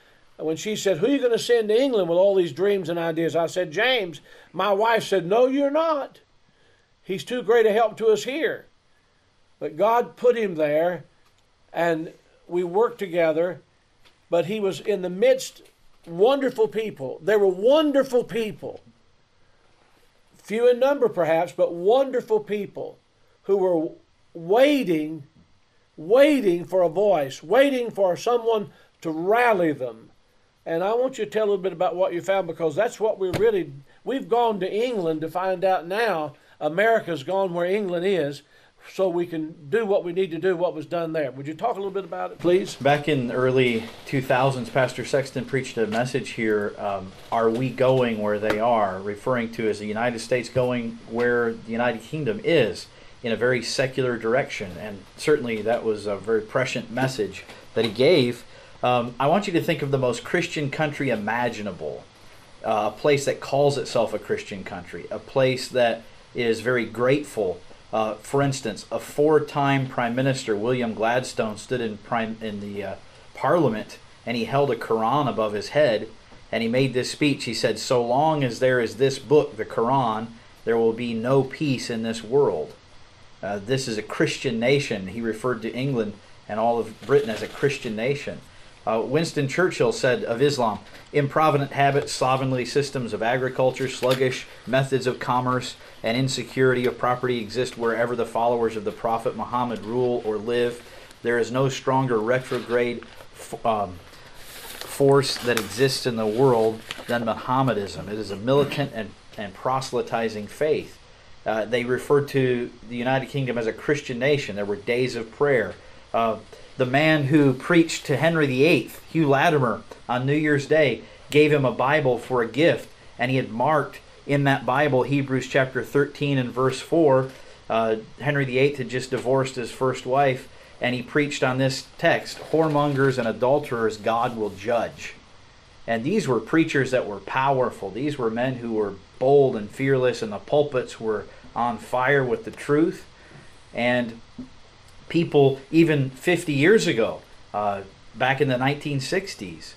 when she said, Who are you going to send to England with all these dreams and ideas? I said, James. My wife said, No, you're not. He's too great a help to us here. But God put him there, and we worked together. But he was in the midst, wonderful people. They were wonderful people. Few in number, perhaps, but wonderful people who were waiting, waiting for a voice, waiting for someone to rally them. And I want you to tell a little bit about what you found because that's what we really, we've gone to England to find out now America's gone where England is so we can do what we need to do, what was done there. Would you talk a little bit about it, please? Back in the early 2000s, Pastor Sexton preached a message here um, Are we going where they are? referring to as the United States going where the United Kingdom is in a very secular direction. And certainly that was a very prescient message that he gave. Um, I want you to think of the most Christian country imaginable. Uh, a place that calls itself a Christian country, a place that is very grateful. Uh, for instance, a four-time prime minister, William Gladstone, stood in prime in the uh, parliament and he held a Quran above his head and he made this speech. He said, "So long as there is this book, the Quran, there will be no peace in this world." Uh, this is a Christian nation. He referred to England and all of Britain as a Christian nation. Uh, Winston Churchill said of Islam improvident habits, slovenly systems of agriculture, sluggish methods of commerce, and insecurity of property exist wherever the followers of the Prophet Muhammad rule or live. There is no stronger retrograde um, force that exists in the world than Mohammedanism. It is a militant and, and proselytizing faith. Uh, they referred to the United Kingdom as a Christian nation. There were days of prayer. Uh, the man who preached to Henry VIII, Hugh Latimer, on New Year's Day, gave him a Bible for a gift, and he had marked in that Bible Hebrews chapter 13 and verse 4. Uh, Henry VIII had just divorced his first wife, and he preached on this text Whoremongers and adulterers God will judge. And these were preachers that were powerful. These were men who were bold and fearless, and the pulpits were on fire with the truth. And people even 50 years ago, uh, back in the 1960s,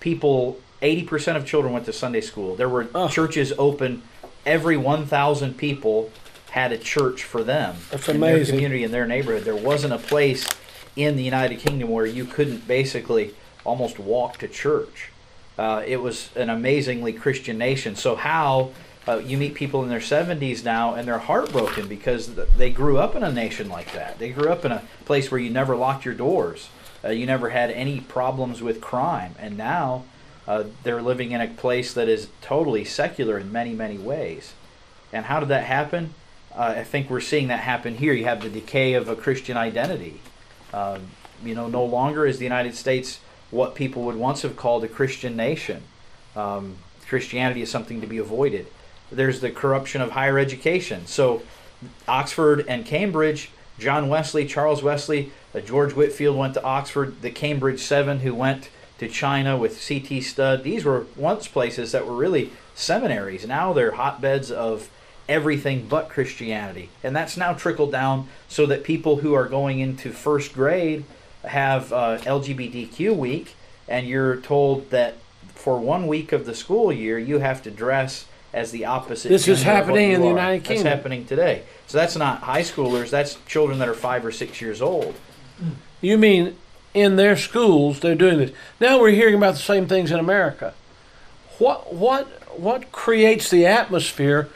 people 80% of children went to Sunday school. There were oh. churches open. Every 1,000 people had a church for them That's in amazing. their community, in their neighborhood. There wasn't a place in the United Kingdom where you couldn't basically almost walk to church. Uh, it was an amazingly Christian nation. So how uh, you meet people in their 70s now and they're heartbroken because they grew up in a nation like that. They grew up in a place where you never locked your doors. Uh, you never had any problems with crime. And now uh, they're living in a place that is totally secular in many, many ways. And how did that happen? Uh, I think we're seeing that happen here. You have the decay of a Christian identity. Um, you know, no longer is the United States what people would once have called a Christian nation. Um, Christianity is something to be avoided there's the corruption of higher education. So, Oxford and Cambridge, John Wesley, Charles Wesley, uh, George Whitefield went to Oxford, the Cambridge Seven who went to China with C.T. Studd. These were once places that were really seminaries. Now they're hotbeds of everything but Christianity. And that's now trickled down so that people who are going into first grade have uh, LGBTQ week, and you're told that for one week of the school year you have to dress as the opposite. This is gender of what happening in the. United That's Kingdom. happening today. So that's not high schoolers. That's children that are five or six years old. You mean in their schools they're doing this? Now we're hearing about the same things in America. What what what creates the atmosphere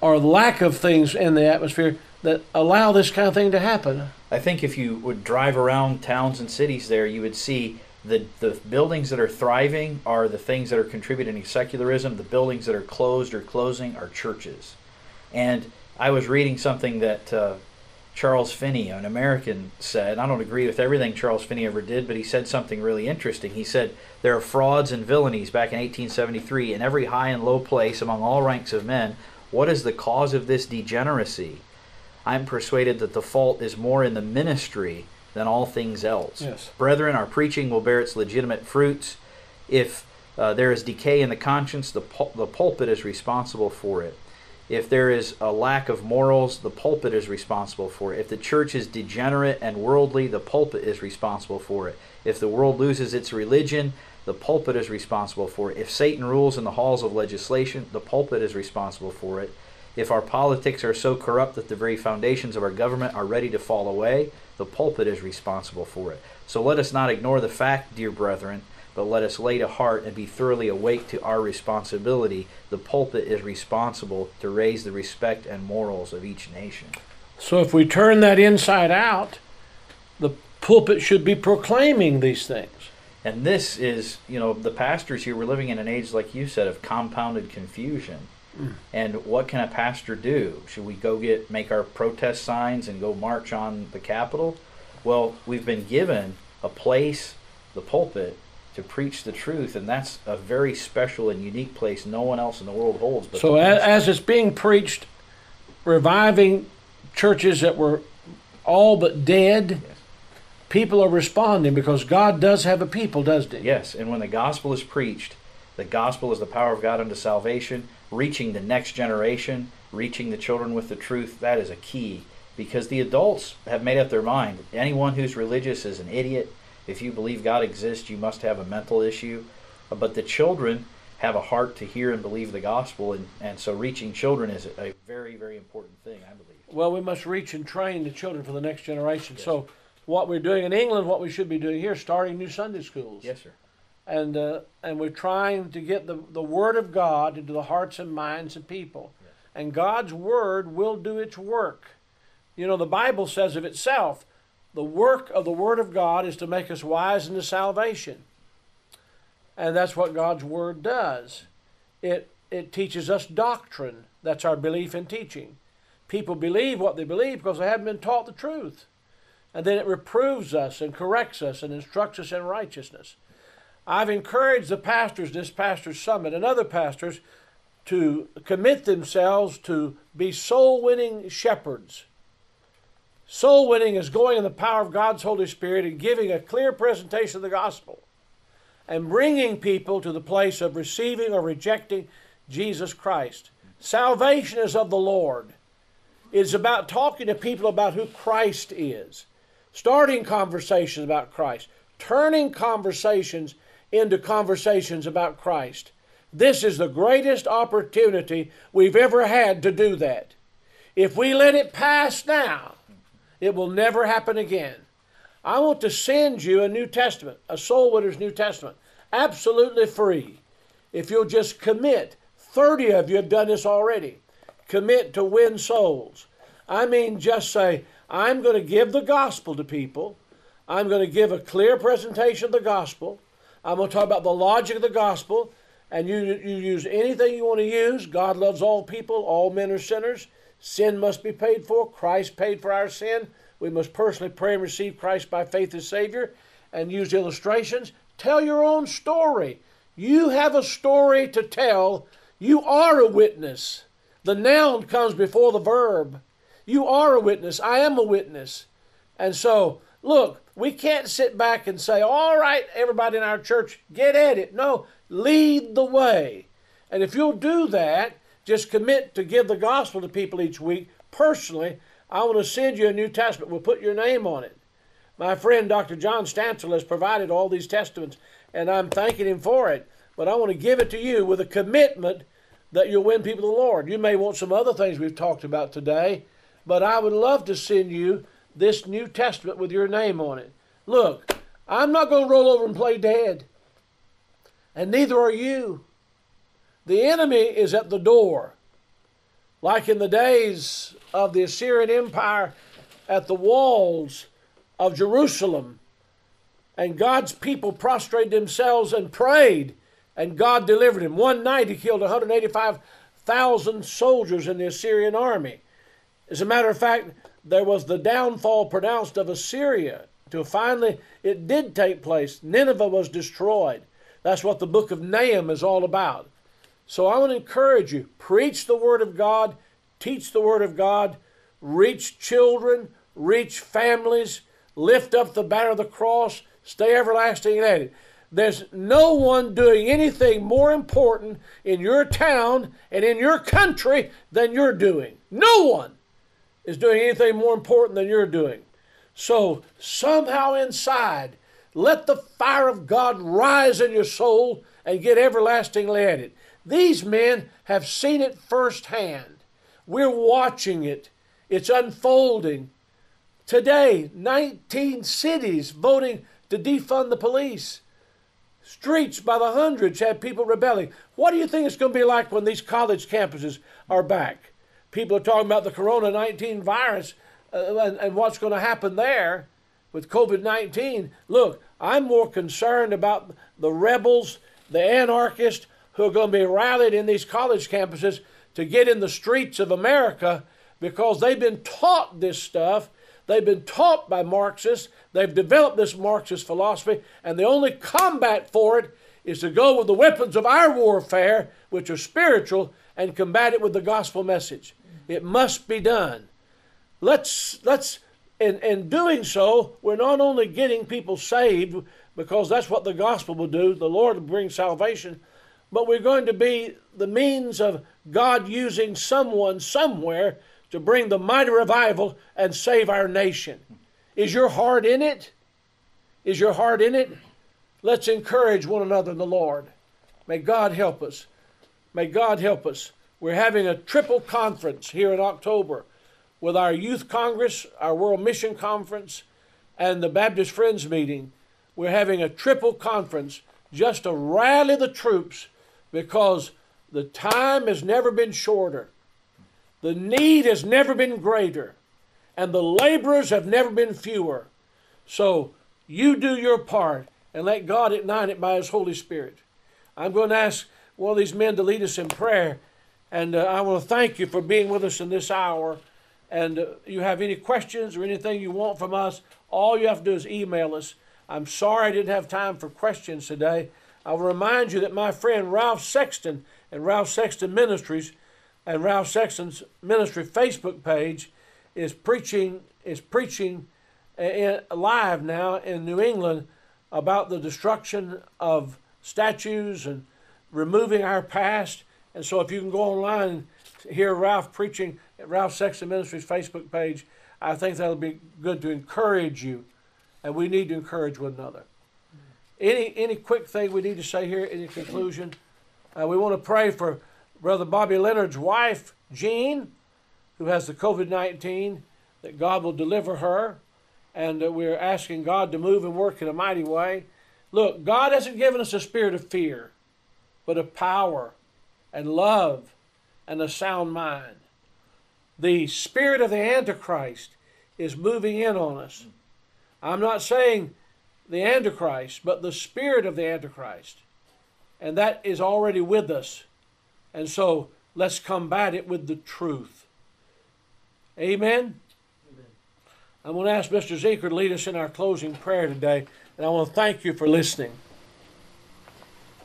or lack of things in the atmosphere that allow this kind of thing to happen? I think if you would drive around towns and cities there, you would see the the buildings that are thriving are the things that are contributing to secularism. The buildings that are closed or closing are churches. And I was reading something that uh, Charles Finney, an American, said. I don't agree with everything Charles Finney ever did, but he said something really interesting. He said there are frauds and villainies back in 1873 in every high and low place among all ranks of men. What is the cause of this degeneracy? I'm persuaded that the fault is more in the ministry than all things else. Yes. Brethren, our preaching will bear its legitimate fruits. If uh, there is decay in the conscience, the, pul- the pulpit is responsible for it. If there is a lack of morals, the pulpit is responsible for it. If the church is degenerate and worldly, the pulpit is responsible for it. If the world loses its religion, the pulpit is responsible for it. If Satan rules in the halls of legislation, the pulpit is responsible for it. If our politics are so corrupt that the very foundations of our government are ready to fall away, the pulpit is responsible for it. So let us not ignore the fact, dear brethren, but let us lay to heart and be thoroughly awake to our responsibility. The pulpit is responsible to raise the respect and morals of each nation. So if we turn that inside out, the pulpit should be proclaiming these things. And this is, you know, the pastors here, we're living in an age, like you said, of compounded confusion. And what can a pastor do? Should we go get make our protest signs and go march on the Capitol? Well, we've been given a place, the pulpit, to preach the truth, and that's a very special and unique place no one else in the world holds. But So as, as it's being preached, reviving churches that were all but dead, Yes. people are responding because God does have a people, doesn't He? Yes, and when the gospel is preached, the gospel is the power of God unto salvation, reaching the next generation, reaching the children with the truth, that is a key. Because the adults have made up their mind. Anyone who's religious is an idiot. If you believe God exists, you must have a mental issue. But the children have a heart to hear and believe the gospel, and, and so reaching children is a very, very important thing, I believe. Well, we must reach and train the children for the next generation. So, what we're doing in England, what we should be doing here, starting new Sunday schools. Yes, sir. And uh, and we're trying to get the, the word of God into the hearts and minds of people. And God's word will do its work. You know, the Bible says of itself, the work of the word of God is to make us wise unto salvation. And that's what God's word does. It it teaches us doctrine. That's our belief and teaching. People believe what they believe because they haven't been taught the truth. And then it reproves us and corrects us and instructs us in righteousness. I've encouraged the pastors, this pastor's summit, and other pastors to commit themselves to be soul winning shepherds. Soul winning is going in the power of God's Holy Spirit and giving a clear presentation of the gospel and bringing people to the place of receiving or rejecting Jesus Christ. Salvation is of the Lord. It's about talking to people about who Christ is, starting conversations about Christ, turning conversations into conversations about Christ. This is the greatest opportunity we've ever had to do that. If we let it pass now, it will never happen again. I want to send you a New Testament, a Soul Winner's New Testament, absolutely free. If you'll just commit, 30 of you have done this already. Commit to win souls. I mean, just say, I'm going to give the gospel to people. I'm going to give a clear presentation of the gospel. I'm going to talk about the logic of the gospel. And you, you use anything you want to use. God loves all people, all men are sinners. Sin must be paid for. Christ paid for our sin. We must personally pray and receive Christ by faith as Savior and use illustrations. Tell your own story. You have a story to tell. You are a witness. The noun comes before the verb. You are a witness. I am a witness. And so, look, we can't sit back and say, all right, everybody in our church, get at it. No, lead the way. And if you'll do that, just commit to give the gospel to people each week. Personally, I want to send you a New Testament. We'll put your name on it. My friend Dr. John Stansel has provided all these testaments, and I'm thanking him for it. But I want to give it to you with a commitment that you'll win people to the Lord. You may want some other things we've talked about today, but I would love to send you this New Testament with your name on it. Look, I'm not going to roll over and play dead, and neither are you. The enemy is at the door. Like in the days of the Assyrian Empire at the walls of Jerusalem, and God's people prostrated themselves and prayed, and God delivered him. One night he killed 185,000 soldiers in the Assyrian army. As a matter of fact, there was the downfall pronounced of Assyria till finally it did take place. Nineveh was destroyed. That's what the book of Nahum is all about. So I want to encourage you preach the Word of God, teach the Word of God, reach children, reach families, lift up the banner of the cross, stay everlasting at it. There's no one doing anything more important in your town and in your country than you're doing. No one is doing anything more important than you're doing. So, somehow inside, let the fire of God rise in your soul and get everlastingly at it. These men have seen it firsthand. We're watching it, it's unfolding. Today, 19 cities voting to defund the police. Streets by the hundreds had people rebelling. What do you think it's going to be like when these college campuses are back? People are talking about the Corona 19 virus uh, and, and what's going to happen there with COVID 19. Look, I'm more concerned about the rebels, the anarchists who are going to be rallied in these college campuses to get in the streets of America because they've been taught this stuff. They've been taught by Marxists. They've developed this Marxist philosophy, and the only combat for it is to go with the weapons of our warfare, which are spiritual, and combat it with the gospel message. It must be done. Let's let's in, in doing so, we're not only getting people saved, because that's what the gospel will do, the Lord will bring salvation, but we're going to be the means of God using someone somewhere to bring the mighty revival and save our nation. Is your heart in it? Is your heart in it? Let's encourage one another in the Lord. May God help us. May God help us. We're having a triple conference here in October with our Youth Congress, our World Mission Conference, and the Baptist Friends Meeting. We're having a triple conference just to rally the troops because the time has never been shorter, the need has never been greater, and the laborers have never been fewer. So you do your part and let God ignite it by His Holy Spirit. I'm going to ask one of these men to lead us in prayer, and uh, I want to thank you for being with us in this hour. And uh, you have any questions or anything you want from us, all you have to do is email us. I'm sorry I didn't have time for questions today. I'll remind you that my friend Ralph Sexton and Ralph Sexton Ministries and Ralph Sexton's ministry Facebook page is preaching is preaching in, live now in New England about the destruction of statues and removing our past. And so, if you can go online and hear Ralph preaching at Ralph Sexton Ministries Facebook page, I think that'll be good to encourage you, and we need to encourage one another. Any any quick thing we need to say here in conclusion? Uh, we want to pray for Brother Bobby Leonard's wife, Jean, who has the COVID 19, that God will deliver her. And uh, we're asking God to move and work in a mighty way. Look, God hasn't given us a spirit of fear, but of power and love and a sound mind. The spirit of the Antichrist is moving in on us. I'm not saying the Antichrist, but the spirit of the Antichrist. And that is already with us. And so let's combat it with the truth. Amen? Amen. I'm going to ask Mr. Zinker to lead us in our closing prayer today. And I want to thank you for listening.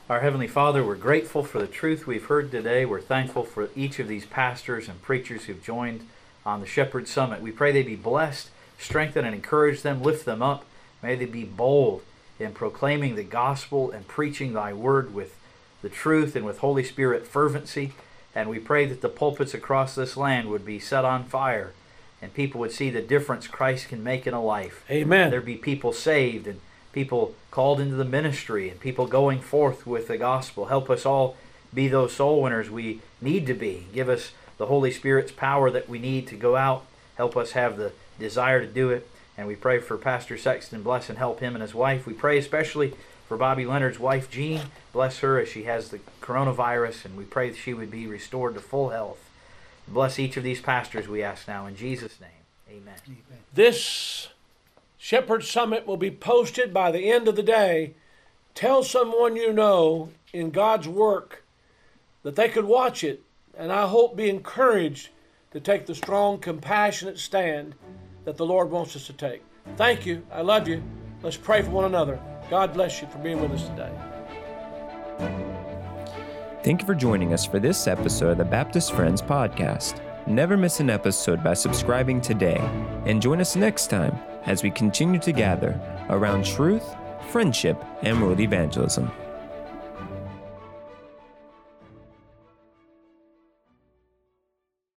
Our Heavenly Father, we're grateful for the truth we've heard today. We're thankful for each of these pastors and preachers who've joined on the Shepherd Summit. We pray they be blessed, strengthen and encourage them, lift them up. May they be bold in proclaiming the gospel and preaching thy word with the truth and with Holy Spirit fervency. And we pray that the pulpits across this land would be set on fire and people would see the difference Christ can make in a life. Amen. There'd be people saved and people called into the ministry and people going forth with the gospel. Help us all be those soul winners we need to be. Give us the Holy Spirit's power that we need to go out. Help us have the desire to do it. And we pray for Pastor Sexton. Bless and help him and his wife. We pray especially for Bobby Leonard's wife, Jean. Bless her as she has the coronavirus. And we pray that she would be restored to full health. Bless each of these pastors, we ask now. In Jesus' name, amen. This Shepherd Summit will be posted by the end of the day. Tell someone you know in God's work that they could watch it, and I hope be encouraged to take the strong, compassionate stand that the Lord wants us to take. Thank you. I love you. Let's pray for one another. God bless you for being with us today. Thank you for joining us for this episode of the Baptist Friends Podcast. Never miss an episode by subscribing today, and join us next time as we continue to gather around truth, friendship, and world evangelism.